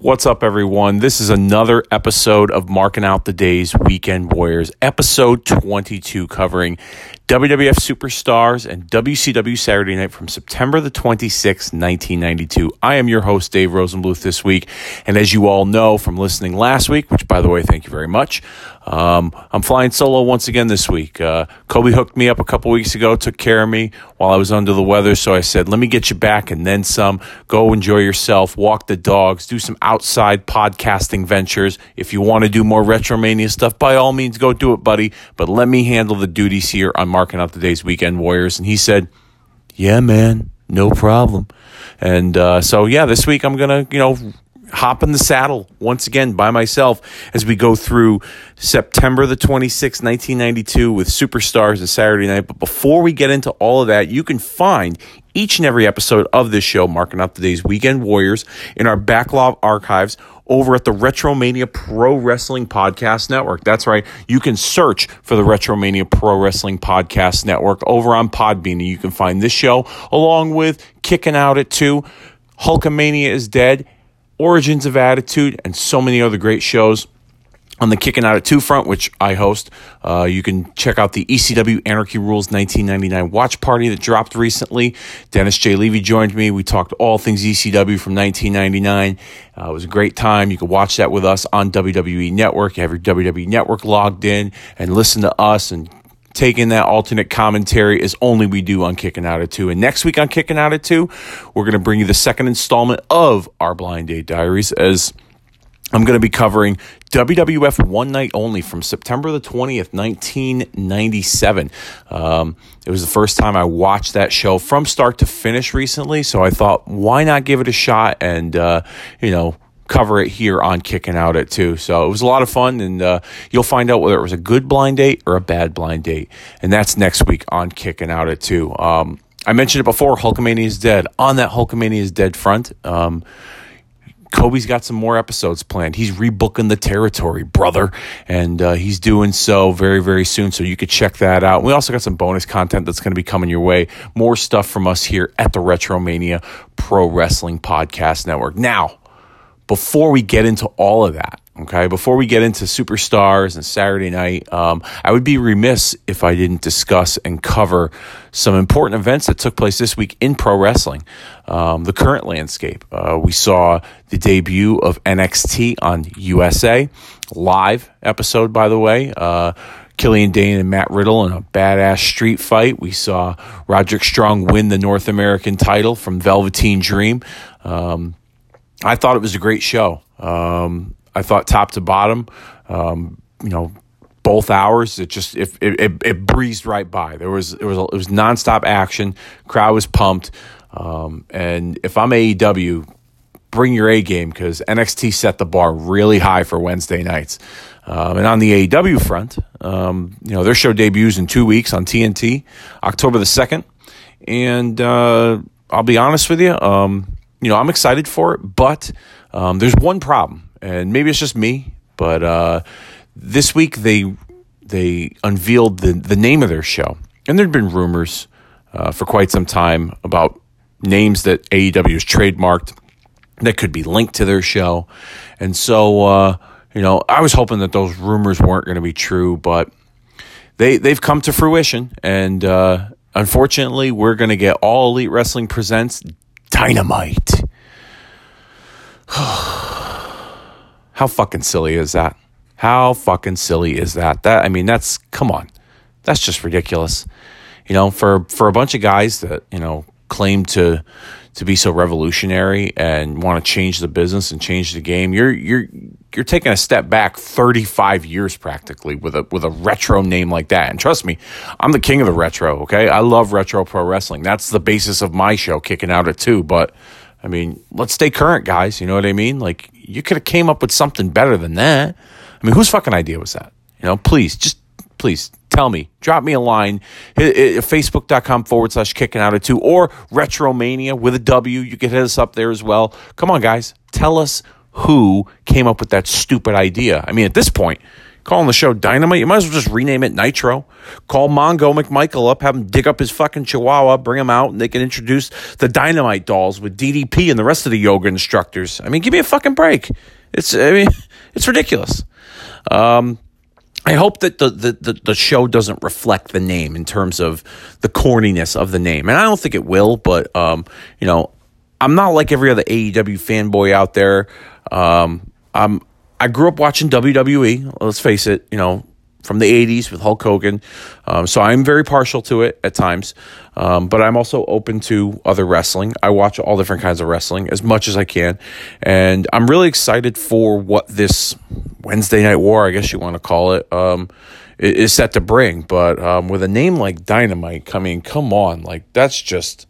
What's up, everyone? This is another episode of Marking Out the Days Weekend Warriors, episode 22, covering WWF Superstars and WCW Saturday Night from September the 26th, 1992. I am your host, Dave Rosenbluth, this week. And as you all know from listening last week, which by the way, thank you very much, um, I'm flying solo once again this week. Uh, Kobe hooked me up a couple weeks ago, took care of me while I was under the weather. So I said, let me get you back and then some. Go enjoy yourself, walk the dogs, do some outside podcasting ventures. If you want to do more Retromania stuff, by all means, go do it, buddy. But let me handle the duties here on marking out the day's weekend warriors. And he said, yeah, man, no problem. And uh, so, yeah, this week I'm to, you know, hop in the saddle once again by myself as we go through September the 26th, 1992 with Superstars and Saturday Night. But before we get into all of that, you can find each and every episode of this show, marking up the day's Weekend Warriors, in our backlog archives over at the Retromania Pro Wrestling Podcast Network. That's right. You can search for the Retromania Pro Wrestling Podcast Network over on Podbean, and you can find this show along with Kicking Out at 2, Hulkamania is Dead, Origins of Attitude, and so many other great shows on the Kicking Out at Two front, which I host. Uh, you can check out the ECW Anarchy Rules 1999 watch party that dropped recently. Dennis J. Levy joined me. We talked all things ECW from 1999. Uh, it was a great time. You can watch that with us on WWE Network. You have your WWE Network logged in and listen to us and taking that alternate commentary as only we do on Kicking Out at 2. And next week on Kicking Out at 2, we're going to bring you the second installment of our Blind Date Diaries as I'm going to be covering WWF One Night Only from September the 20th, 1997. Um, it was the first time I watched that show from start to finish recently, so I thought, why not give it a shot and, uh, you know, cover it here on Kicking Out at 2. So it was a lot of fun, and uh, you'll find out whether it was a good blind date or a bad blind date. And that's next week on Kicking Out at 2. Um, I mentioned it before Hulkamania is dead. On that Hulkamania is dead front, um, Kobe's got some more episodes planned. He's rebooking the territory, brother, and uh, he's doing so very, very soon. So you could check that out. We also got some bonus content that's going to be coming your way. More stuff from us here at the Retromania Pro Wrestling Podcast Network. Now, before we get into all of that, okay, before we get into superstars and Saturday night, um, I would be remiss if I didn't discuss and cover some important events that took place this week in pro wrestling. Um, the current landscape. Uh, we saw the debut of NXT on USA, live episode, by the way. Uh, Killian Dain and Matt Riddle in a badass street fight. We saw Roderick Strong win the North American title from Velveteen Dream. Um, I thought it was a great show. Um, I thought top to bottom, um, you know, both hours. It just it, it, it, breezed right by. There was it was it was nonstop action. Crowd was pumped. Um, and if I'm AEW, bring your A game because NXT set the bar really high for Wednesday nights. Um, and on the AEW front, um, you know their show debuts in two weeks on TNT, October the second. And uh, I'll be honest with you. Um, you know, I'm excited for it, but um, there's one problem, and maybe it's just me, but uh, this week they they unveiled the the name of their show, and there'd been rumors uh, for quite some time about names that AEW has trademarked that could be linked to their show, and so uh, you know, I was hoping that those rumors weren't going to be true, but they they've come to fruition, and uh, unfortunately, we're going to get all Elite Wrestling presents Dynamite. How fucking silly is that? How fucking silly is that? That I mean, that's come on, that's just ridiculous. You know, for for a bunch of guys that you know claim to to be so revolutionary and want to change the business and change the game, you're you're you're taking a step back 35 years practically with a with a retro name like that. And trust me, I'm the king of the retro, okay? I love retro pro wrestling. That's the basis of my show kicking out at 2, but I mean, let's stay current, guys, you know what I mean? Like you could have came up with something better than that. I mean, whose fucking idea was that? You know, please just please tell me, drop me a line, facebook.com forward slash kicking out of two or Retromania with a W. You can hit us up there as well. Come on, guys, tell us who came up with that stupid idea. I mean, at this point, calling the show Dynamite. You might as well just rename it Nitro. Call Mongo McMichael up, have him dig up his fucking chihuahua, bring him out, and they can introduce the Dynamite dolls with DDP and the rest of the yoga instructors. I mean, give me a fucking break. It's I mean, it's ridiculous. Um, I hope that the, the, the, the, show doesn't reflect the name in terms of the corniness of the name. And I don't think it will, but, um, you know, I'm not like every other AEW fanboy out there. Um, I'm, I grew up watching WWE, let's face it, you know, from the 80s with Hulk Hogan. Um, so I'm very partial to it at times, um, but I'm also open to other wrestling. I watch all different kinds of wrestling as much as I can. And I'm really excited for what this Wednesday Night War, I guess you want to call it, um, is set to bring. But um, with a name like Dynamite coming, come on, like that's just.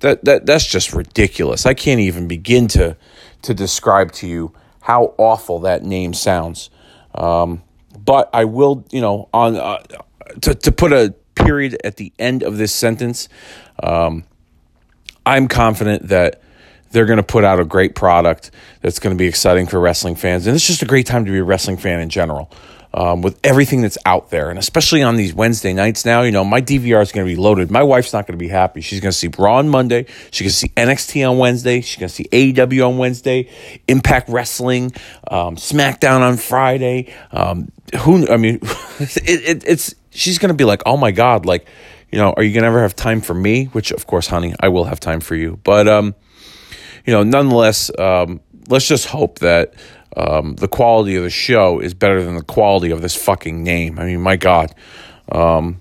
That, that that's just ridiculous. I can't even begin to to describe to you how awful that name sounds. Um, but I will, you know, on uh, to to put a period at the end of this sentence. Um, I'm confident that they're going to put out a great product that's going to be exciting for wrestling fans, and it's just a great time to be a wrestling fan in general um, with everything that's out there, and especially on these Wednesday nights now. You know, my DVR is going to be loaded. My wife's not going to be happy. She's going to see Raw on Monday. She's going to see NXT on Wednesday. She's going to see AEW on Wednesday, Impact Wrestling, um, SmackDown on Friday. Um, who? I mean, it, it, it's she's going to be like, oh my god, like, you know, are you going to ever have time for me? Which, of course, honey, I will have time for you. But, um, you know, nonetheless, um, let's just hope that um, the quality of the show is better than the quality of this fucking name. I mean, my God. Um,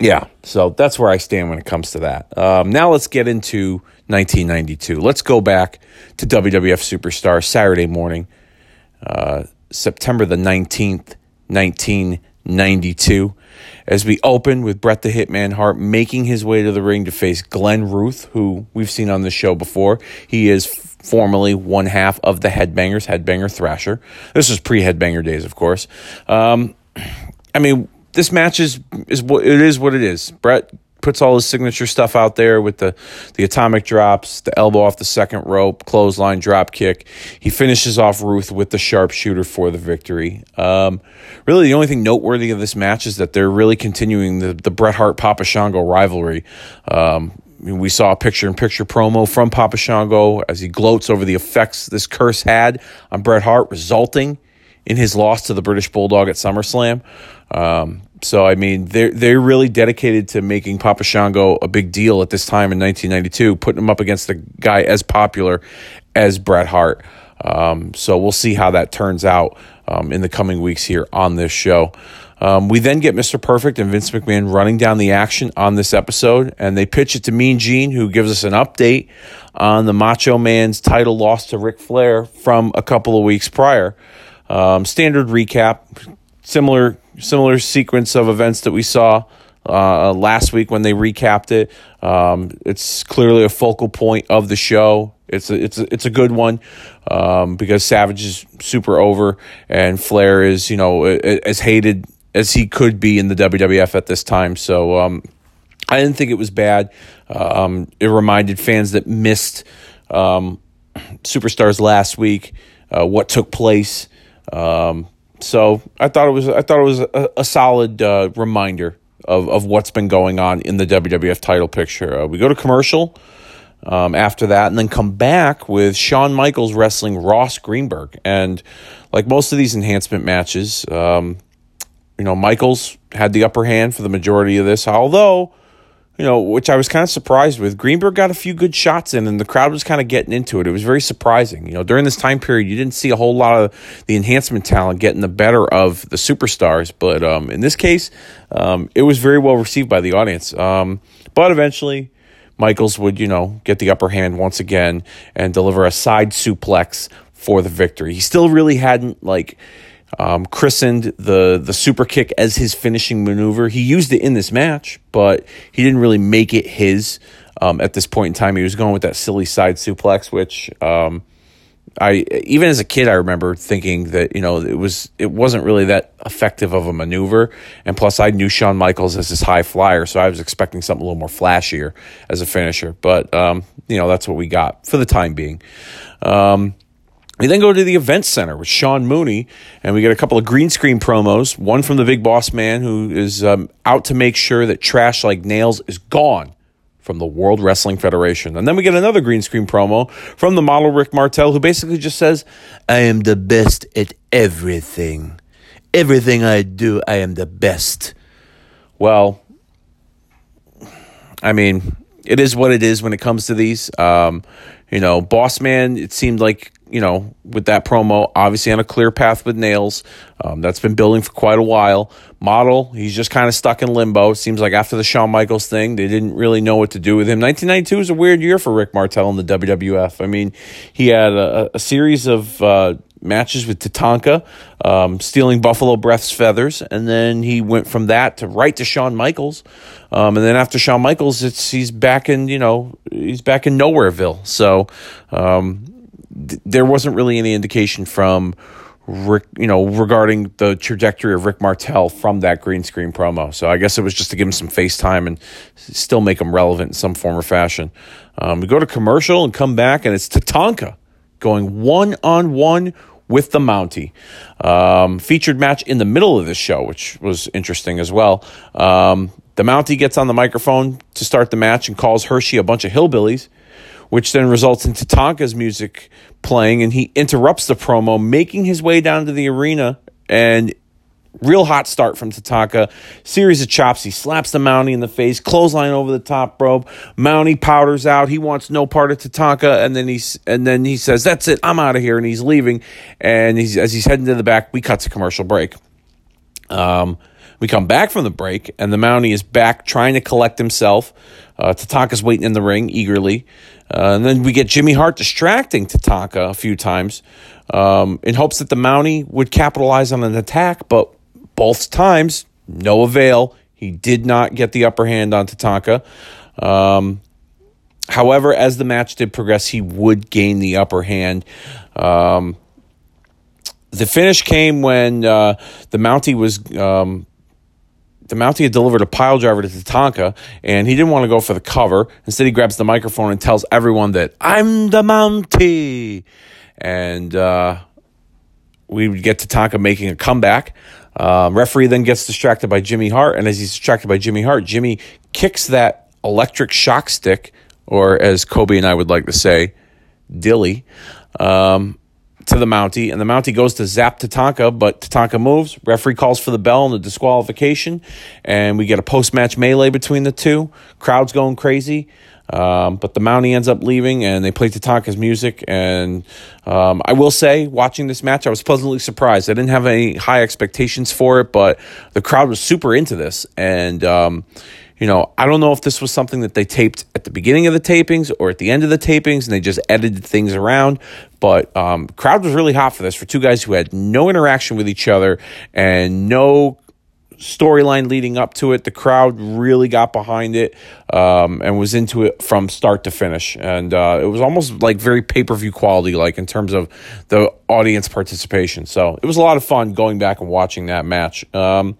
yeah, so that's where I stand when it comes to that. Um, now let's get into 1992. Let's go back to WWF Superstar Saturday morning, uh, September the 19th, 1992 as we open with Bret the Hitman Hart making his way to the ring to face Glenn Ruth, who we've seen on the show before. He is formerly one half of the Headbangers, Headbanger Thrasher. This was pre Headbanger days, of course. Um, I mean, this match is is what it is. What it is. Bret puts all his signature stuff out there with the the atomic drops, the elbow off the second rope, clothesline drop kick. He finishes off Ruth with the sharpshooter for the victory. Um, really, the only thing noteworthy of this match is that they're really continuing the the Bret Hart Papa Shango rivalry. Um, we saw a picture in picture promo from Papa Shango as he gloats over the effects this curse had on Bret Hart, resulting in his loss to the British Bulldog at SummerSlam. Um, so I mean, they're they're really dedicated to making Papa Shango a big deal at this time in 1992, putting him up against a guy as popular as Bret Hart. Um, so we'll see how that turns out um, in the coming weeks here on this show. Um, we then get Mr. Perfect and Vince McMahon running down the action on this episode, and they pitch it to Mean Gene, who gives us an update on the Macho Man's title loss to Ric Flair from a couple of weeks prior. Um, standard recap, similar similar sequence of events that we saw uh, last week when they recapped it. Um, it's clearly a focal point of the show. It's a, it's a, it's a good one um, because Savage is super over and Flair is you know as hated as he could be in the WWF at this time. So um, I didn't think it was bad. Um, it reminded fans that missed um, Superstars last week uh, what took place. Um, so I thought it was I thought it was a, a solid uh, reminder of of what's been going on in the WWF title picture. Uh, we go to commercial um, after that, and then come back with Shawn Michaels wrestling Ross Greenberg. And like most of these enhancement matches, um, you know, Michaels had the upper hand for the majority of this, although you know, which I was kind of surprised with. Greenberg got a few good shots in, and the crowd was kind of getting into it. It was very surprising. You know, during this time period, you didn't see a whole lot of the enhancement talent getting the better of the superstars, but um, in this case, um, it was very well received by the audience. Um, but eventually, Michaels would, you know, get the upper hand once again and deliver a side suplex for the victory. He still really hadn't like um, christened the the super kick as his finishing maneuver. He used it in this match, but he didn't really make it his um, at this point in time. He was going with that silly side suplex, which um, I even as a kid I remember thinking that you know it was it wasn't really that effective of a maneuver. And plus, I knew Shawn Michaels as his high flyer, so I was expecting something a little more flashier as a finisher. But um, you know that's what we got for the time being. Um, We then go to the event center with Sean Mooney, and we get a couple of green screen promos. One from the Big Boss Man, who is um, out to make sure that trash like nails is gone from the World Wrestling Federation. And then we get another green screen promo from the model Rick Martel, who basically just says, I am the best at everything. Everything I do, I am the best. Well, I mean, it is what it is when it comes to these. Um, you know, Boss Man, it seemed like you know, with that promo, obviously on a clear path with nails. Um, that's been building for quite a while. Model, he's just kind of stuck in limbo. Seems like after the Shawn Michaels thing, they didn't really know what to do with him. 1992 was a weird year for Rick Martel in the WWF. I mean, he had a, a series of uh, matches with Tatanka, um, stealing Buffalo Breath's feathers, and then he went from that to right to Shawn Michaels. Um, and then after Shawn Michaels, it's he's back in you know he's back in Nowhereville. So there wasn't really any indication from Rick, you know, regarding the trajectory of Rick Martel from that green screen promo. So I guess it was just to give him some face time and still make him relevant in some form or fashion. Um, we go to commercial and come back, and it's Tatanka going one on one with the Mountie. Um, featured match in the middle of this show, which was interesting as well. Um, the Mountie gets on the microphone to start the match and calls Hershey a bunch of hillbillies which then results in Tatanka's music playing, and he interrupts the promo, making his way down to the arena. And real hot start from Tatanka. Series of chops. He slaps the Mountie in the face, clothesline over the top rope. Mountie powders out. He wants no part of Tatanka, and then he's and then he says, "That's it. I'm out of here," and he's leaving. And he's as he's heading to the back, we cut to commercial break. Um, we come back from the break, and the Mountie is back trying to collect himself. Uh, Tatanka's waiting in the ring eagerly. Uh, and then we get Jimmy Hart distracting Tatanka a few times um, in hopes that the Mountie would capitalize on an attack, but both times, no avail. He did not get the upper hand on Tatanka. Um, however, as the match did progress, he would gain the upper hand. Um, the finish came when uh, the Mountie was um, the had delivered a pile driver to Tatanka, and he didn't want to go for the cover. Instead, he grabs the microphone and tells everyone that I'm the Mountie. And uh, we would get Tatanka making a comeback. Um, referee then gets distracted by Jimmy Hart, and as he's distracted by Jimmy Hart, Jimmy kicks that electric shock stick, or as Kobe and I would like to say, dilly. Um, to the Mountie, and the Mountie goes to zap Tatanka, but Tatanka moves. Referee calls for the bell and the disqualification, and we get a post match melee between the two. Crowd's going crazy, um, but the Mountie ends up leaving, and they play Tatanka's music. And um, I will say, watching this match, I was pleasantly surprised. I didn't have any high expectations for it, but the crowd was super into this, and um, you know, I don't know if this was something that they taped at the beginning of the tapings or at the end of the tapings and they just edited things around. But um, crowd was really hot for this for two guys who had no interaction with each other and no storyline leading up to it. The crowd really got behind it um, and was into it from start to finish. And uh, it was almost like very pay per view quality, like in terms of the audience participation. So it was a lot of fun going back and watching that match. Um,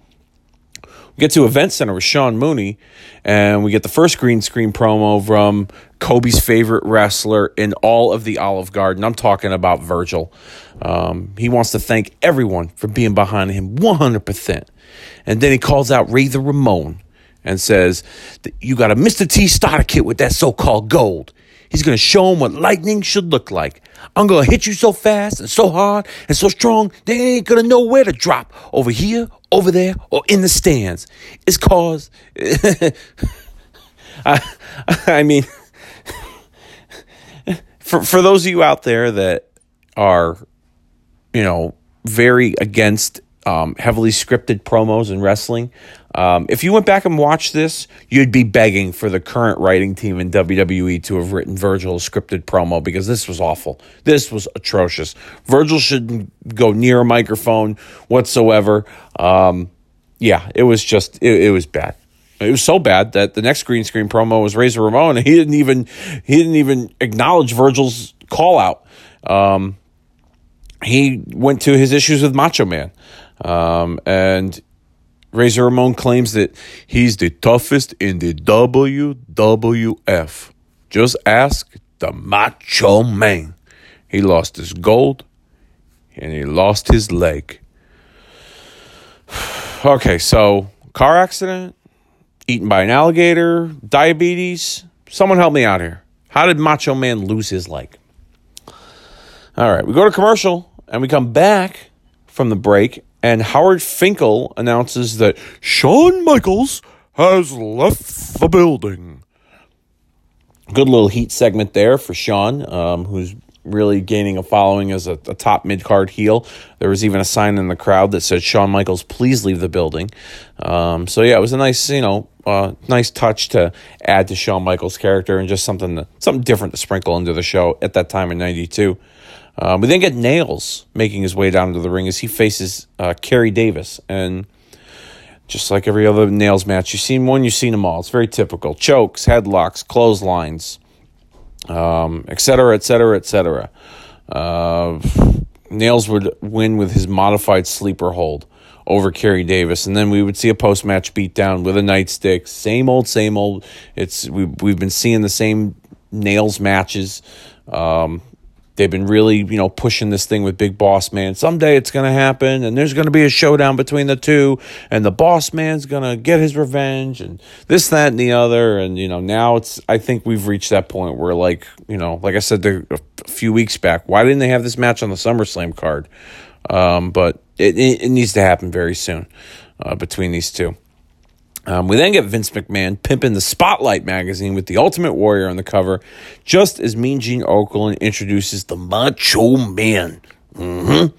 we get to Event Center with Sean Mooney, and we get the first green screen promo from Kobe's favorite wrestler in all of the Olive Garden. I'm talking about Virgil. Um, he wants to thank everyone for being behind him 100%. And then he calls out Razor Ramon and says, You got a Mr. T starter kit with that so called gold. He's going to show him what lightning should look like. I'm going to hit you so fast and so hard and so strong, they ain't going to know where to drop over here, over there, or in the stands. It's cause. I, I mean, for, for those of you out there that are, you know, very against um, heavily scripted promos in wrestling. Um, if you went back and watched this, you'd be begging for the current writing team in WWE to have written Virgil a scripted promo because this was awful. This was atrocious. Virgil shouldn't go near a microphone whatsoever. Um, yeah, it was just it, it was bad. It was so bad that the next green screen promo was Razor Ramon, and he didn't even he didn't even acknowledge Virgil's call out. Um, he went to his issues with Macho Man. Um, and Razor Ramon claims that he's the toughest in the WWF. Just ask the Macho Man. He lost his gold and he lost his leg. okay, so car accident, eaten by an alligator, diabetes. Someone help me out here. How did Macho Man lose his leg? All right, we go to commercial and we come back from the break, and Howard Finkel announces that Shawn Michaels has left the building. Good little heat segment there for Shawn, um, who's really gaining a following as a, a top mid card heel. There was even a sign in the crowd that said, Shawn Michaels, please leave the building. Um, so, yeah, it was a nice, you know, uh, nice touch to add to Shawn Michaels' character and just something, to, something different to sprinkle into the show at that time in 92. Um, we then get Nails making his way down to the ring as he faces uh, Kerry Davis. And just like every other Nails match, you've seen one, you've seen them all. It's very typical chokes, headlocks, clotheslines, um, et cetera, et cetera, et cetera. Uh, Nails would win with his modified sleeper hold over Kerry Davis, and then we would see a post match beatdown with a nightstick. Same old, same old. It's we we've been seeing the same Nails matches. Um, They've been really, you know, pushing this thing with Big Boss Man. Someday it's going to happen, and there's going to be a showdown between the two, and the Boss Man's going to get his revenge, and this, that, and the other. And you know, now it's. I think we've reached that point where, like, you know, like I said a few weeks back, why didn't they have this match on the SummerSlam card? Um, but it, it, it needs to happen very soon uh, between these two. Um, we then get Vince McMahon pimping the Spotlight magazine with the Ultimate Warrior on the cover, just as Mean Gene Okerlund introduces the Macho Man. Mm-hmm.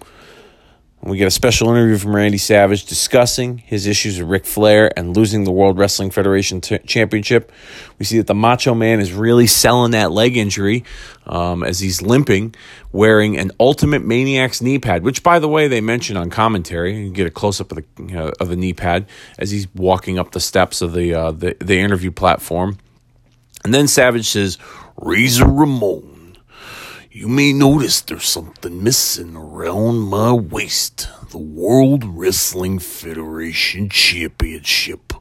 We get a special interview from Randy Savage discussing his issues with Ric Flair and losing the World Wrestling Federation t- Championship. We see that the Macho Man is really selling that leg injury um, as he's limping, wearing an Ultimate Maniacs knee pad, which, by the way, they mention on commentary. You get a close up of the uh, of the knee pad as he's walking up the steps of the uh, the, the interview platform. And then Savage says, "Razor Ramon." You may notice there's something missing around my waist the World Wrestling Federation Championship.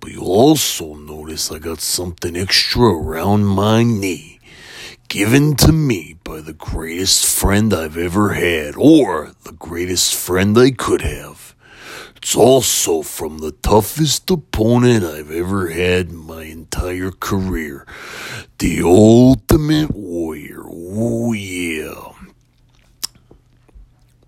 But you'll also notice I got something extra around my knee, given to me by the greatest friend I've ever had, or the greatest friend I could have. It's also from the toughest opponent I've ever had in my entire career. The Ultimate Warrior. Oh, yeah.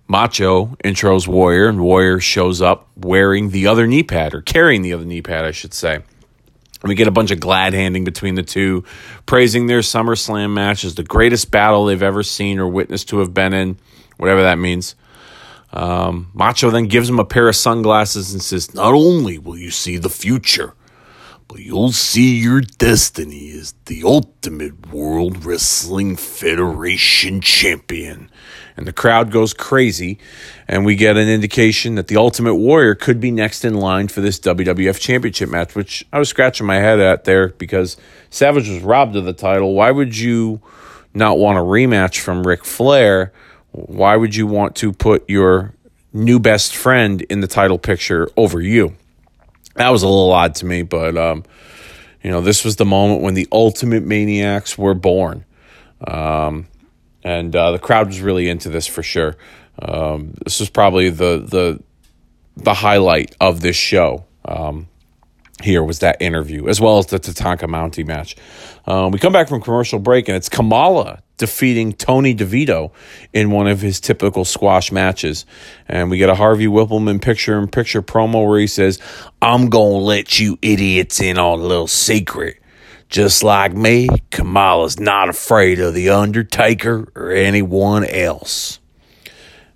Macho intros Warrior, and Warrior shows up wearing the other knee pad, or carrying the other knee pad, I should say. And we get a bunch of glad handing between the two, praising their SummerSlam match as the greatest battle they've ever seen or witnessed to have been in, whatever that means. Um, Macho then gives him a pair of sunglasses and says, Not only will you see the future, but you'll see your destiny as the ultimate World Wrestling Federation champion. And the crowd goes crazy, and we get an indication that the Ultimate Warrior could be next in line for this WWF Championship match, which I was scratching my head at there because Savage was robbed of the title. Why would you not want a rematch from Ric Flair? Why would you want to put your new best friend in the title picture over you? That was a little odd to me, but um, you know, this was the moment when the Ultimate Maniacs were born, um, and uh, the crowd was really into this for sure. Um, this was probably the the the highlight of this show. Um, here was that interview, as well as the Tatanka Mountie match. Um, we come back from commercial break, and it's Kamala defeating Tony DeVito in one of his typical squash matches. And we get a Harvey Wippleman picture in picture promo where he says, I'm going to let you idiots in on a little secret. Just like me, Kamala's not afraid of The Undertaker or anyone else.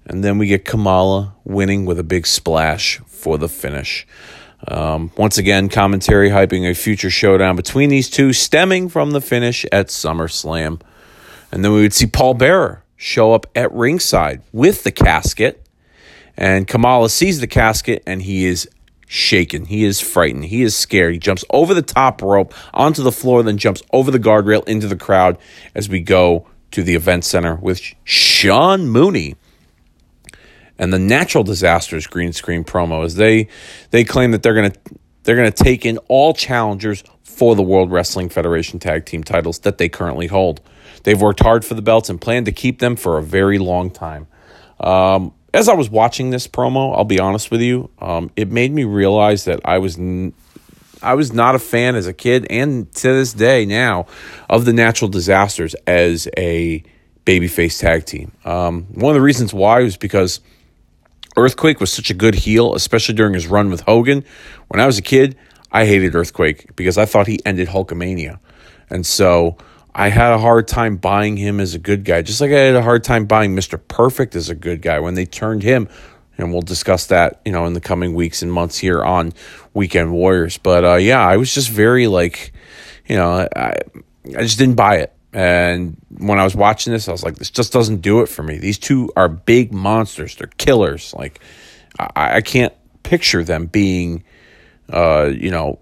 And then we get Kamala winning with a big splash for the finish. Um, once again, commentary hyping a future showdown between these two, stemming from the finish at SummerSlam. And then we would see Paul Bearer show up at ringside with the casket. And Kamala sees the casket and he is shaken. He is frightened. He is scared. He jumps over the top rope onto the floor, then jumps over the guardrail into the crowd as we go to the event center with Sean Mooney and the natural disasters green screen promo is they they claim that they're going to they're going to take in all challengers for the World Wrestling Federation tag team titles that they currently hold. They've worked hard for the belts and plan to keep them for a very long time. Um, as I was watching this promo, I'll be honest with you, um, it made me realize that I was n- I was not a fan as a kid and to this day now of the natural disasters as a babyface tag team. Um, one of the reasons why was because Earthquake was such a good heel, especially during his run with Hogan. When I was a kid, I hated Earthquake because I thought he ended Hulkamania. And so I had a hard time buying him as a good guy, just like I had a hard time buying Mr. Perfect as a good guy when they turned him. And we'll discuss that, you know, in the coming weeks and months here on Weekend Warriors. But uh, yeah, I was just very like, you know, I, I just didn't buy it. And when I was watching this, I was like, this just doesn't do it for me. These two are big monsters. They're killers. Like, I, I can't picture them being, uh, you know,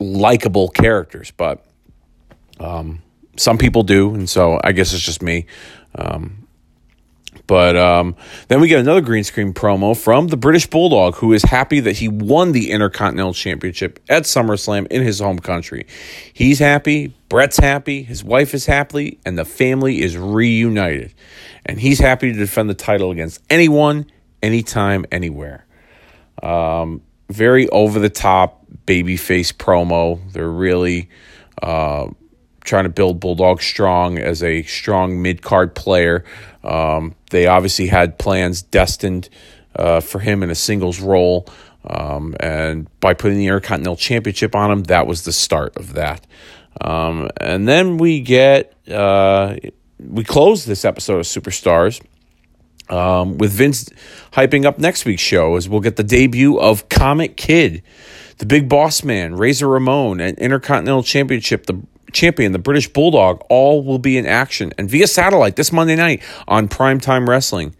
likable characters. But um, some people do, and so I guess it's just me. Um, but um, then we get another green screen promo from the British Bulldog, who is happy that he won the Intercontinental Championship at SummerSlam in his home country. He's happy, Bret's happy, his wife is happy, and the family is reunited. And he's happy to defend the title against anyone, anytime, anywhere. Um, very over the top babyface promo. They're really. Uh, trying to build Bulldog strong as a strong mid card player. Um, they obviously had plans destined uh, for him in a singles role. Um, and by putting the Intercontinental Championship on him, that was the start of that. Um, and then we get, uh, we close this episode of Superstars um, with Vince hyping up next week's show as we'll get the debut of Comic Kid, the Big Boss Man, Razor Ramon, and Intercontinental Championship, the champion, the British Bulldog, all will be in action. And via satellite this Monday night on Primetime Wrestling,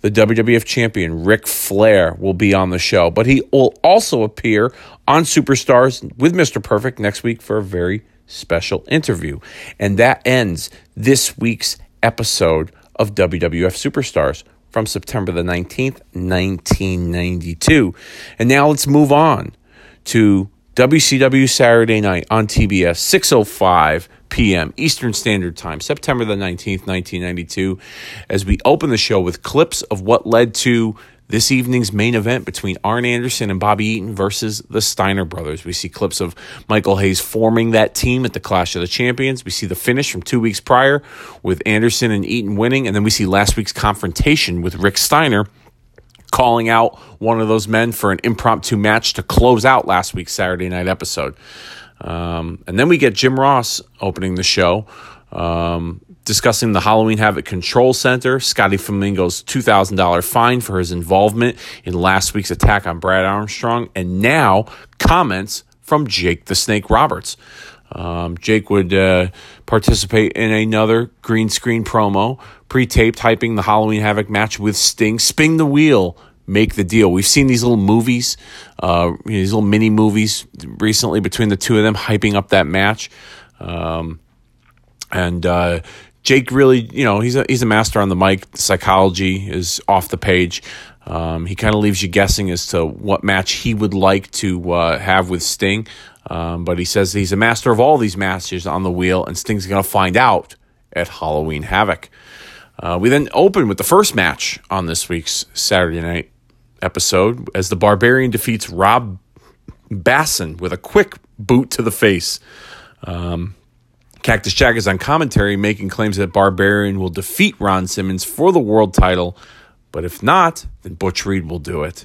the WWF champion, Ric Flair, will be on the show. But he will also appear on Superstars with Mr. Perfect next week for a very special interview. And that ends this week's episode of WWF Superstars from September the 19th, 1992. And now let's move on to WCW Saturday night on TBS, 6.05 p.m. Eastern Standard Time, September the 19th, 1992, as we open the show with clips of what led to this evening's main event between Arn Anderson and Bobby Eaton versus the Steiner brothers. We see clips of Michael Hayes forming that team at the Clash of the Champions. We see the finish from two weeks prior with Anderson and Eaton winning, and then we see last week's confrontation with Rick Steiner calling out one of those men for an impromptu match to close out last week's Saturday night episode. Um, and then we get Jim Ross opening the show, um, discussing the Halloween Havoc Control Center, Scotty Flamingo's $2,000 fine for his involvement in last week's attack on Brad Armstrong, and now comments from Jake the Snake Roberts. Um, Jake would uh, participate in another green screen promo, pre taped, hyping the Halloween Havoc match with Sting. Spin the wheel, make the deal. We've seen these little movies, uh, these little mini movies recently between the two of them, hyping up that match. Um, and uh, Jake really, you know, he's a, he's a master on the mic. Psychology is off the page. Um, he kind of leaves you guessing as to what match he would like to uh, have with Sting. Um, but he says he's a master of all these masters on the wheel, and Sting's going to find out at Halloween Havoc. Uh, we then open with the first match on this week's Saturday night episode as the Barbarian defeats Rob Basson with a quick boot to the face. Um, Cactus Jack is on commentary making claims that Barbarian will defeat Ron Simmons for the world title, but if not, then Butch Reed will do it.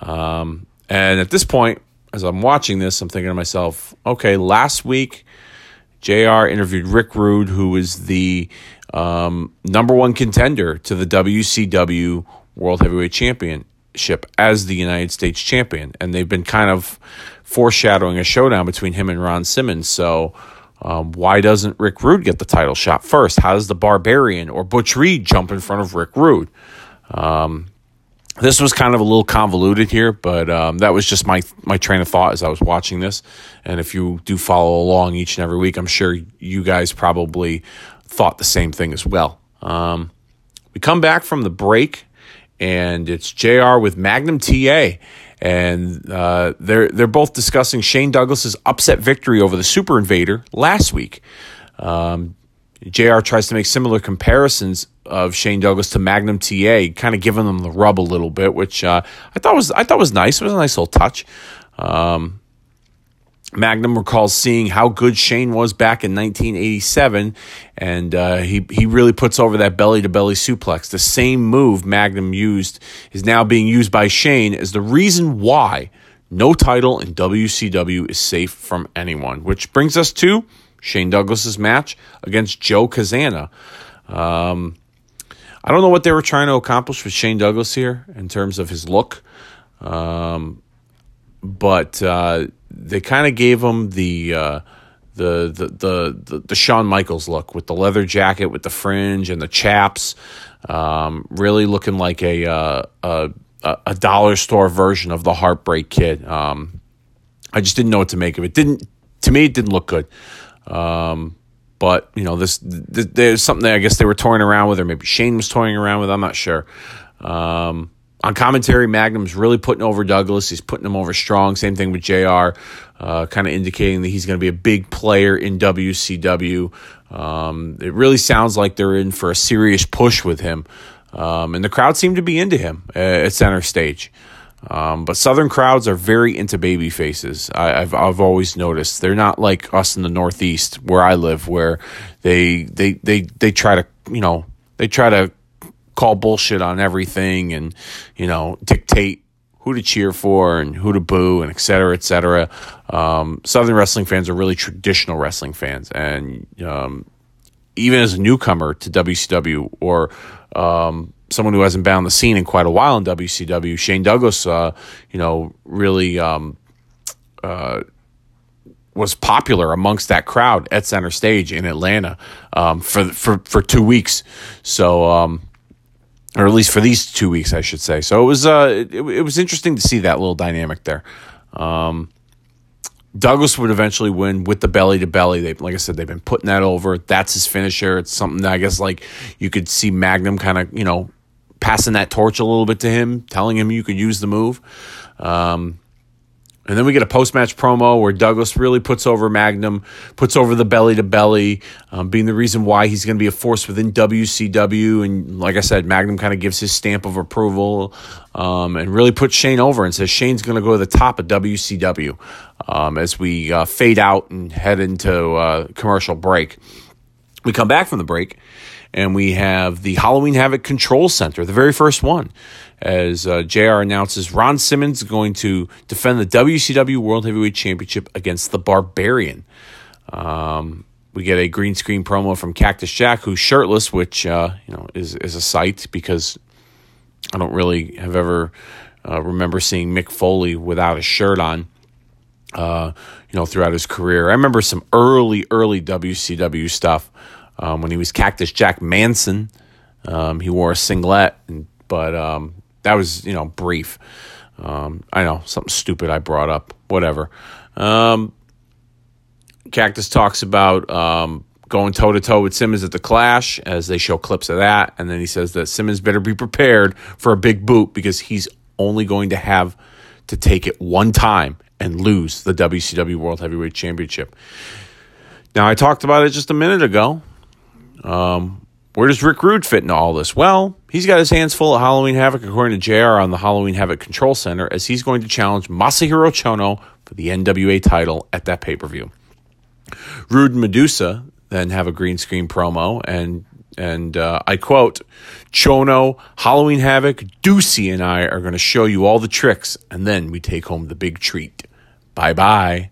Um, and at this point, as I'm watching this, I'm thinking to myself, okay, last week, JR interviewed Rick Rude, who is the um, number one contender to the WCW World Heavyweight Championship as the United States champion. And they've been kind of foreshadowing a showdown between him and Ron Simmons. So, um, why doesn't Rick Rude get the title shot first? How does the Barbarian or Butch Reed jump in front of Rick Rude? Um, this was kind of a little convoluted here, but um, that was just my my train of thought as I was watching this. And if you do follow along each and every week, I'm sure you guys probably thought the same thing as well. Um, we come back from the break, and it's JR with Magnum TA, and uh, they're they're both discussing Shane Douglas's upset victory over the Super Invader last week. Um, JR tries to make similar comparisons of Shane Douglas to Magnum TA, kind of giving them the rub a little bit, which uh, I thought was I thought was nice. It was a nice little touch. Um, Magnum recalls seeing how good Shane was back in 1987, and uh, he he really puts over that belly to belly suplex. The same move Magnum used is now being used by Shane as the reason why no title in WCW is safe from anyone. Which brings us to Shane Douglas's match against Joe Kazana. Um, I don't know what they were trying to accomplish with Shane Douglas here in terms of his look, um, but. Uh, they kind of gave him the, uh, the, the the the the Shawn Michaels look with the leather jacket with the fringe and the chaps, um, really looking like a, uh, a a dollar store version of the Heartbreak Kid. Um, I just didn't know what to make of it. Didn't to me it didn't look good. Um, but you know this, this, there's something that I guess they were toying around with, or maybe Shane was toying around with. I'm not sure. Um, on commentary, Magnum's really putting over Douglas. He's putting him over strong. Same thing with JR, uh, kind of indicating that he's going to be a big player in WCW. Um, it really sounds like they're in for a serious push with him. Um, and the crowd seemed to be into him at center stage. Um, but Southern crowds are very into baby faces. I, have I've always noticed they're not like us in the Northeast where I live, where they they they they try to you know they try to call bullshit on everything and, you know, dictate who to cheer for and who to boo and et cetera, et cetera. Um, Southern wrestling fans are really traditional wrestling fans. And um, even as a newcomer to WCW or um, someone who hasn't been on the scene in quite a while in WCW, Shane Douglas, uh, you know, really um, uh, was popular amongst that crowd at center stage in Atlanta um, for, for, for two weeks. So, um, or at least for these two weeks, I should say. So it was uh, it, it was interesting to see that little dynamic there. Um, Douglas would eventually win with the belly to belly. They, like I said, they've been putting that over. That's his finisher. It's something that I guess like you could see Magnum kind of you know passing that torch a little bit to him, telling him you could use the move. Um, and then we get a post match promo where Douglas really puts over Magnum, puts over the belly to belly, um, being the reason why he's going to be a force within WCW. And like I said, Magnum kind of gives his stamp of approval um, and really puts Shane over and says Shane's going to go to the top of WCW um, as we uh, fade out and head into uh, commercial break. We come back from the break and we have the Halloween Havoc Control Center, the very first one as uh, JR announces Ron Simmons is going to defend the WCW World Heavyweight Championship against the Barbarian. Um, we get a green screen promo from Cactus Jack, who's shirtless, which uh, you know is is a sight because I don't really have ever uh, remember seeing Mick Foley without a shirt on. Uh, you know, throughout his career, I remember some early, early WCW stuff um, when he was Cactus Jack Manson. Um, he wore a singlet, but um, that was you know brief. Um, I know something stupid I brought up. Whatever. Um, Cactus talks about um, going toe to toe with Simmons at the Clash as they show clips of that, and then he says that Simmons better be prepared for a big boot because he's only going to have to take it one time and lose the WCW World Heavyweight Championship. Now I talked about it just a minute ago. Um, where does Rick Rude fit into all this? Well, he's got his hands full of Halloween Havoc, according to JR on the Halloween Havoc Control Center, as he's going to challenge Masahiro Chono for the NWA title at that pay per view. Rude and Medusa then have a green screen promo, and and uh, I quote, Chono, Halloween Havoc, Deucey, and I are going to show you all the tricks, and then we take home the big treat. Bye bye.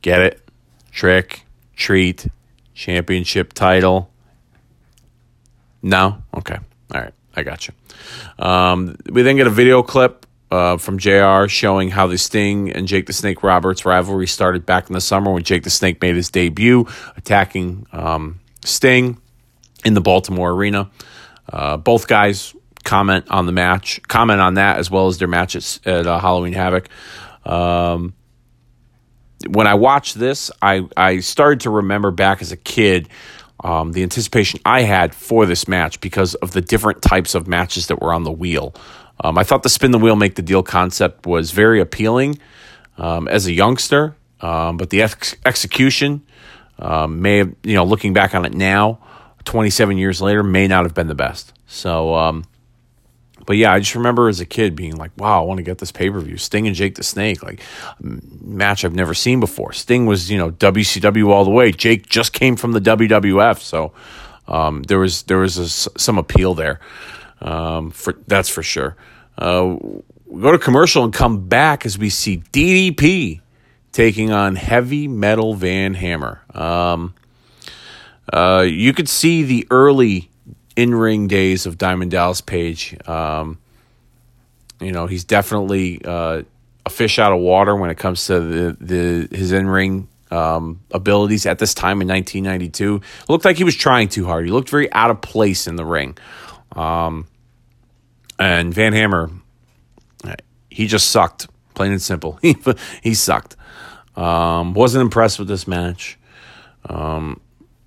Get it? Trick, treat, championship title no? Okay. All right. I got you. Um, we then get a video clip uh, from JR showing how the Sting and Jake the Snake Roberts rivalry started back in the summer when Jake the Snake made his debut attacking um, Sting in the Baltimore Arena. Uh, both guys comment on the match, comment on that as well as their matches at uh, Halloween Havoc. Um, when I watched this, I, I started to remember back as a kid um, the anticipation I had for this match because of the different types of matches that were on the wheel. Um, I thought the spin the wheel, make the deal concept was very appealing um, as a youngster, um, but the ex- execution um, may have, you know, looking back on it now, 27 years later, may not have been the best. So, um, but yeah, I just remember as a kid being like, wow, I want to get this pay per view. Sting and Jake the Snake, like a match I've never seen before. Sting was, you know, WCW all the way. Jake just came from the WWF. So um, there was there was a, some appeal there. Um, for That's for sure. Uh, we go to commercial and come back as we see DDP taking on Heavy Metal Van Hammer. Um, uh, you could see the early in ring days of Diamond Dallas Page. Um, you know, he's definitely uh, a fish out of water when it comes to the, the his in ring um, abilities at this time in 1992. It looked like he was trying too hard. He looked very out of place in the ring. Um, and Van Hammer, he just sucked, plain and simple. He he sucked. Um, wasn't impressed with this match. Um,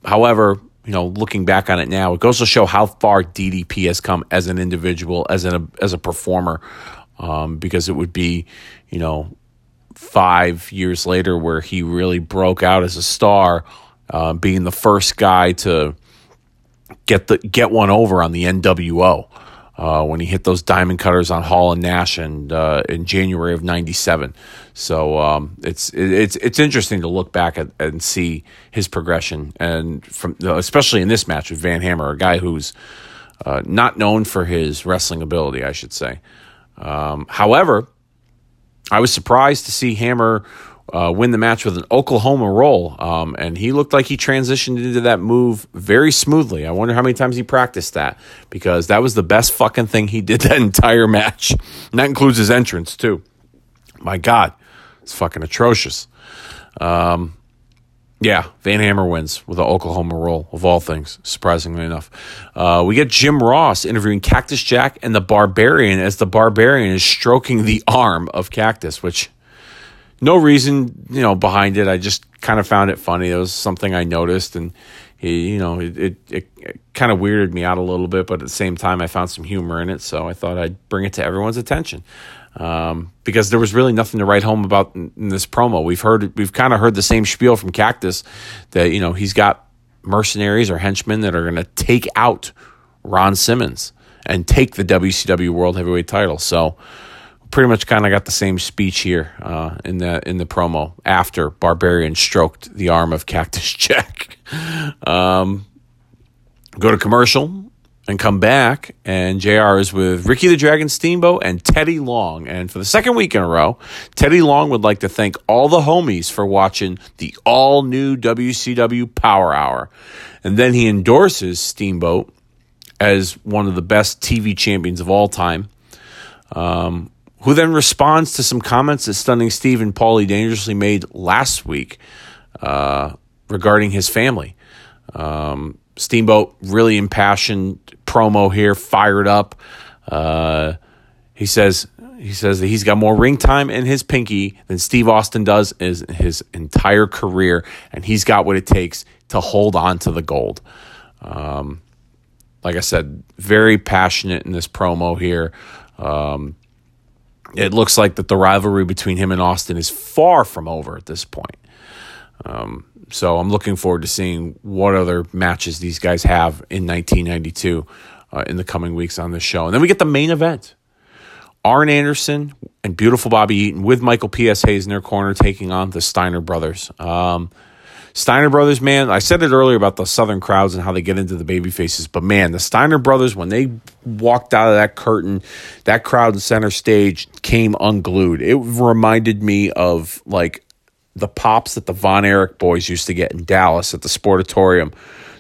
however, you know, looking back on it now, it goes to show how far DDP has come as an individual, as an as a performer. Um, because it would be, you know, five years later where he really broke out as a star, uh, being the first guy to get the get one over on the NWO uh, when he hit those diamond cutters on Hall and Nash and uh, in January of '97. So um, it's it's it's interesting to look back at and see his progression, and from especially in this match with Van Hammer, a guy who's uh, not known for his wrestling ability, I should say. Um, however, I was surprised to see Hammer uh, win the match with an Oklahoma roll. Um, and he looked like he transitioned into that move very smoothly. I wonder how many times he practiced that because that was the best fucking thing he did that entire match. And that includes his entrance, too. My God, it's fucking atrocious. Um, yeah, Van Hammer wins with the Oklahoma roll, of all things, surprisingly enough. Uh, we get Jim Ross interviewing Cactus Jack and the Barbarian as the Barbarian is stroking the arm of Cactus, which no reason, you know, behind it. I just kind of found it funny. It was something I noticed, and he, you know, it, it, it, it kind of weirded me out a little bit, but at the same time, I found some humor in it, so I thought I'd bring it to everyone's attention. Um, because there was really nothing to write home about in, in this promo. We've heard, we've kind of heard the same spiel from Cactus that you know he's got mercenaries or henchmen that are going to take out Ron Simmons and take the WCW World Heavyweight Title. So pretty much kind of got the same speech here uh, in the in the promo after Barbarian stroked the arm of Cactus Jack. um, go to commercial and come back, and JR is with Ricky the Dragon Steamboat and Teddy Long. And for the second week in a row, Teddy Long would like to thank all the homies for watching the all new WCW Power Hour. And then he endorses Steamboat as one of the best TV champions of all time. Um, who then responds to some comments that Stunning Steve and Paulie dangerously made last week uh, regarding his family. Um, Steamboat really impassioned promo here, fired up. Uh, he says he says that he's got more ring time in his pinky than Steve Austin does in his, entire career, and he's got what it takes to hold on to the gold. Um, like I said, very passionate in this promo here. Um, it looks like that the rivalry between him and Austin is far from over at this point. Um, so I'm looking forward to seeing what other matches these guys have in 1992 uh, in the coming weeks on this show. And then we get the main event. Arn Anderson and beautiful Bobby Eaton with Michael P.S. Hayes in their corner taking on the Steiner brothers. Um, Steiner brothers, man, I said it earlier about the Southern crowds and how they get into the baby faces, but man, the Steiner brothers, when they walked out of that curtain, that crowd in center stage came unglued. It reminded me of like the pops that the Von Erich boys used to get in Dallas at the Sportatorium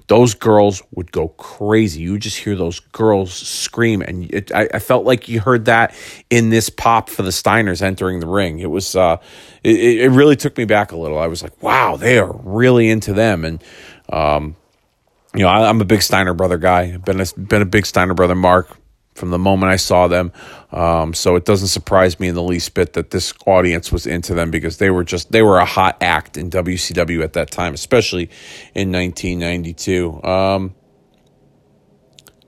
those girls would go crazy. You just hear those girls scream, and it, I, I, felt like you heard that in this pop for the Steiners entering the ring. It was, uh, it, it really took me back a little. I was like, wow, they are really into them, and um, you know, I, am a big Steiner brother guy. I've been a, been a big Steiner brother mark from the moment I saw them. Um, so it doesn't surprise me in the least bit that this audience was into them because they were just they were a hot act in WCW at that time, especially in 1992. Um,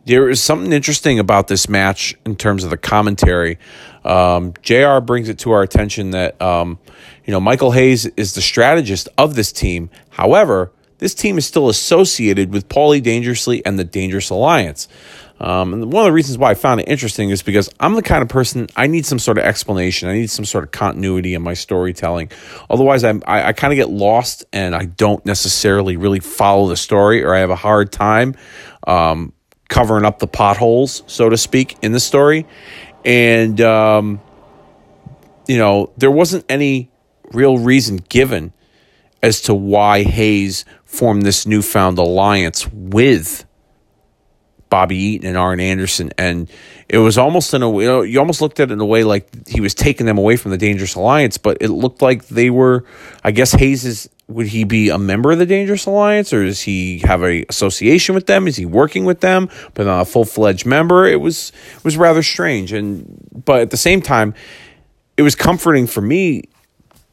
there is something interesting about this match in terms of the commentary. Um, JR brings it to our attention that um, you know Michael Hayes is the strategist of this team. However, this team is still associated with Paulie Dangerously and the Dangerous Alliance. Um, and one of the reasons why I found it interesting is because I'm the kind of person I need some sort of explanation. I need some sort of continuity in my storytelling. Otherwise, I'm, I, I kind of get lost and I don't necessarily really follow the story, or I have a hard time um, covering up the potholes, so to speak, in the story. And um, you know, there wasn't any real reason given as to why Hayes formed this newfound alliance with Bobby Eaton and Arn Anderson, and it was almost in a you know you almost looked at it in a way like he was taking them away from the Dangerous Alliance, but it looked like they were. I guess Hayes is would he be a member of the Dangerous Alliance, or does he have a association with them? Is he working with them, but not a full fledged member? It was it was rather strange, and but at the same time, it was comforting for me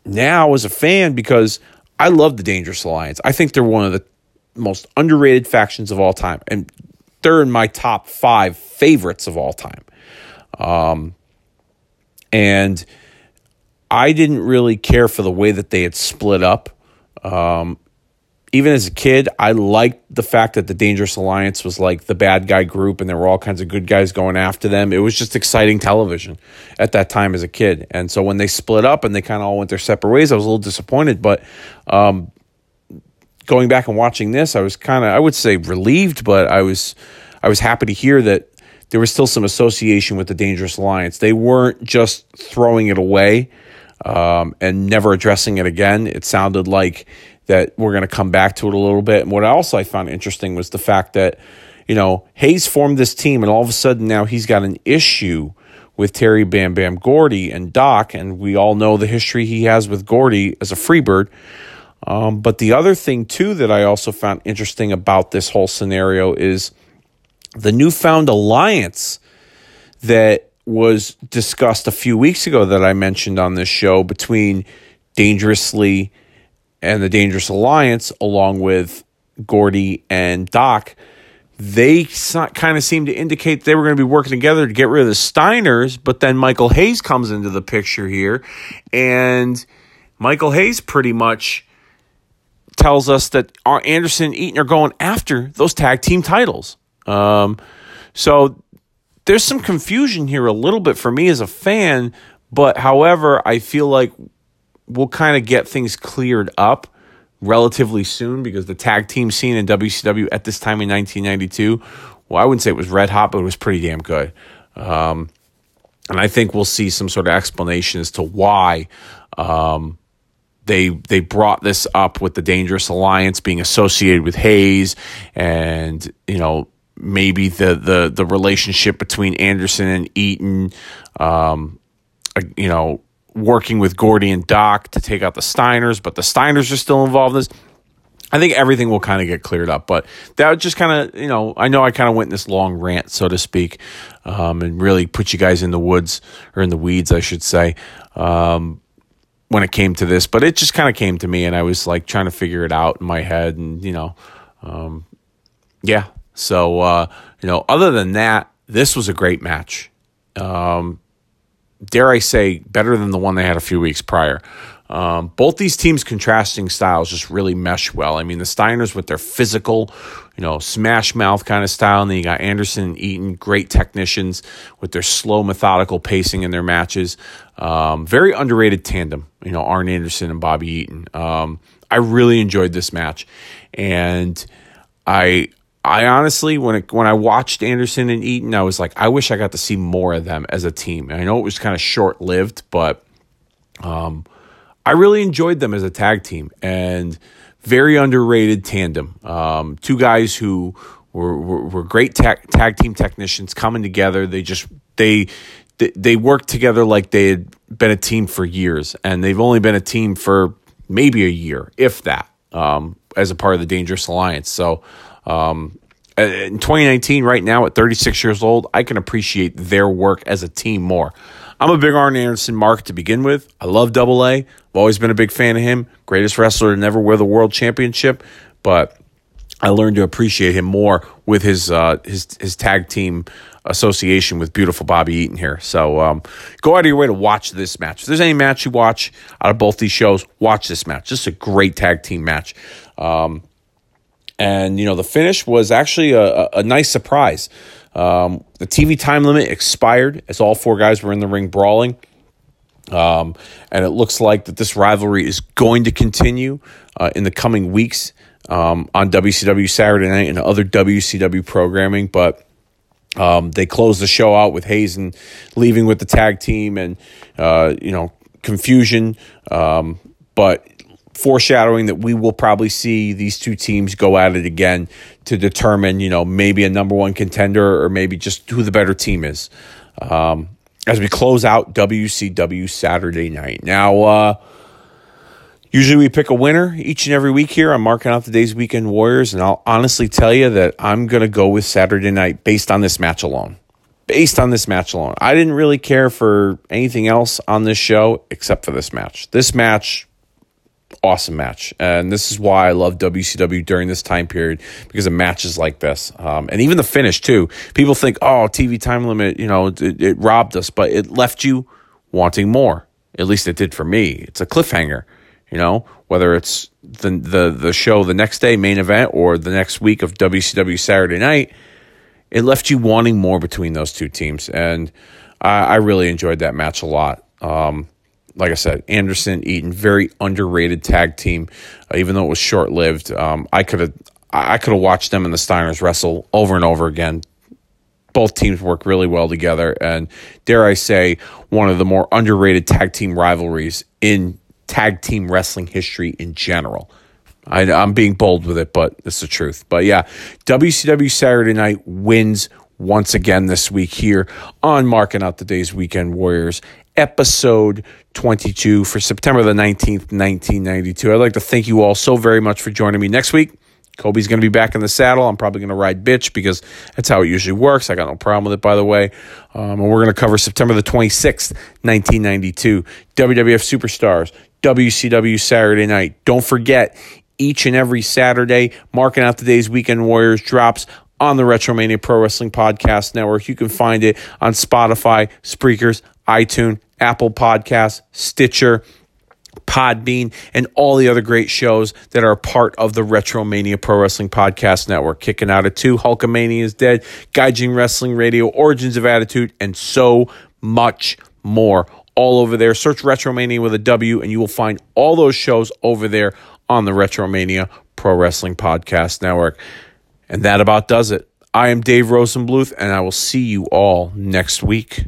now as a fan because I love the Dangerous Alliance. I think they're one of the most underrated factions of all time, and they're in my top five favorites of all time. Um, and I didn't really care for the way that they had split up. Um, even as a kid, I liked the fact that the Dangerous Alliance was like the bad guy group and there were all kinds of good guys going after them. It was just exciting television at that time as a kid. And so when they split up and they kind of all went their separate ways, I was a little disappointed. But um, going back and watching this, I was kind of I would say relieved, but I was I was happy to hear that there was still some association with the Dangerous Alliance. They weren't just throwing it away um, and never addressing it again. It sounded like that we're going to come back to it a little bit. And what else I found interesting was the fact that you know Hayes formed this team, and all of a sudden now he's got an issue with Terry Bam Bam Gordy and Doc, and we all know the history he has with Gordy as a freebird. Um, but the other thing, too, that I also found interesting about this whole scenario is the newfound alliance that was discussed a few weeks ago that I mentioned on this show between Dangerously and the Dangerous Alliance, along with Gordy and Doc. They kind of seemed to indicate they were going to be working together to get rid of the Steiners, but then Michael Hayes comes into the picture here, and Michael Hayes pretty much tells us that Anderson and Eaton are going after those tag team titles. Um, so there's some confusion here a little bit for me as a fan, but however, I feel like we'll kind of get things cleared up relatively soon because the tag team scene in WCW at this time in 1992, well, I wouldn't say it was red hot, but it was pretty damn good. Um, and I think we'll see some sort of explanation as to why um, they they brought this up with the Dangerous Alliance being associated with Hayes, and you know maybe the the the relationship between Anderson and Eaton, um, uh, you know, working with Gordy and Doc to take out the Steiners, but the Steiners are still involved in this. I think everything will kind of get cleared up, but that just kind of, you know, I know I kind of went in this long rant, so to speak, um, and really put you guys in the woods or in the weeds, I should say. Um, when it came to this, but it just kind of came to me, and I was like trying to figure it out in my head, and you know, um, yeah. So uh, you know, other than that, this was a great match. Um, dare I say, better than the one they had a few weeks prior. Um, both these teams' contrasting styles just really mesh well. I mean, the Steiners with their physical, you know, smash mouth kind of style, and then you got Anderson and Eaton, great technicians with their slow, methodical pacing in their matches. Um, very underrated tandem, you know, Arn Anderson and Bobby Eaton. Um, I really enjoyed this match, and I I honestly, when it, when I watched Anderson and Eaton, I was like, I wish I got to see more of them as a team. And I know it was kind of short lived, but um, I really enjoyed them as a tag team and very underrated tandem. Um, two guys who were, were, were great tag, tag team technicians coming together. They just they they worked together like they had been a team for years, and they've only been a team for maybe a year, if that, um, as a part of the Dangerous Alliance. So. Um, in 2019, right now at 36 years old, I can appreciate their work as a team more. I'm a big Arn Anderson mark to begin with. I love Double A. I've always been a big fan of him. Greatest wrestler to never wear the world championship, but I learned to appreciate him more with his uh, his his tag team association with beautiful Bobby Eaton here. So um, go out of your way to watch this match. If there's any match you watch out of both these shows, watch this match. This is a great tag team match. Um, And, you know, the finish was actually a, a nice surprise. Um, the TV time limit expired as all four guys were in the ring brawling. Um, and it looks like that this rivalry is going to continue uh, in the coming weeks um, on WCW Saturday Night and other WCW programming. But um, they closed the show out with Hazen leaving with the tag team and, uh, you know, confusion. Um, but foreshadowing that we will probably see these two teams go at it again to determine, you know, maybe a number one contender or maybe just who the better team is. Um, as we close out WCW Saturday night. Now, uh, usually we pick a winner each and every week here. I'm marking out the day's weekend warriors, and I'll honestly tell you that I'm going to go with Saturday night based on this match alone. Based on this match alone. I didn't really care for anything else on this show except for this match. This match awesome match. And this is why I love WCW during this time period because of matches like this. Um, and even the finish, too. People think, oh, TV time limit, you know, it, it, robbed us, but it left you wanting more. At least it did for me. It's a cliffhanger, you know, whether it's the, the, the show the next day, main event, or the next week of WCW Saturday night. It left you wanting more between those two teams. And I, I really enjoyed that match a lot. Um, like I said, Anderson Eaton, very underrated tag team, uh, even though it was short lived. Um, I could have I could have watched them and the Steiners wrestle over and over again. Both teams work really well together, and dare I say, one of the more underrated tag team rivalries in tag team wrestling history in general. I, am being bold with it, but it's the truth. But yeah, WCW Saturday Night wins once again this week here on Marking Out the Days Weekend Warriors episode 22 for September the 19th, 1992. I'd like to thank you all so very much for joining me next week. Kobe's going to be back in the saddle. I'm probably going to ride bitch because that's how it usually works. I got no problem with it, by the way. Um, and we're going to cover September the 26th, 1992. WWF Superstars, WCW Saturday Night. Don't forget, each and every Saturday, marking out the days Weekend Warriors drops on the Retromania Pro Wrestling Podcast Network. You can find it on Spotify, Spreakers, iTunes, Apple Podcasts, Stitcher, Podbean, and all the other great shows that are part of the Retromania Pro Wrestling Podcast Network. Kicking out at two, Hulkamania is Dead, Gaijin Wrestling Radio, Origins of Attitude, and so much more. All over there. Search Retromania with a W, and you will find all those shows over there on the Retromania Pro Wrestling Podcast Network. And that about does it. I am Dave Rosenbluth, and I will see you all next week.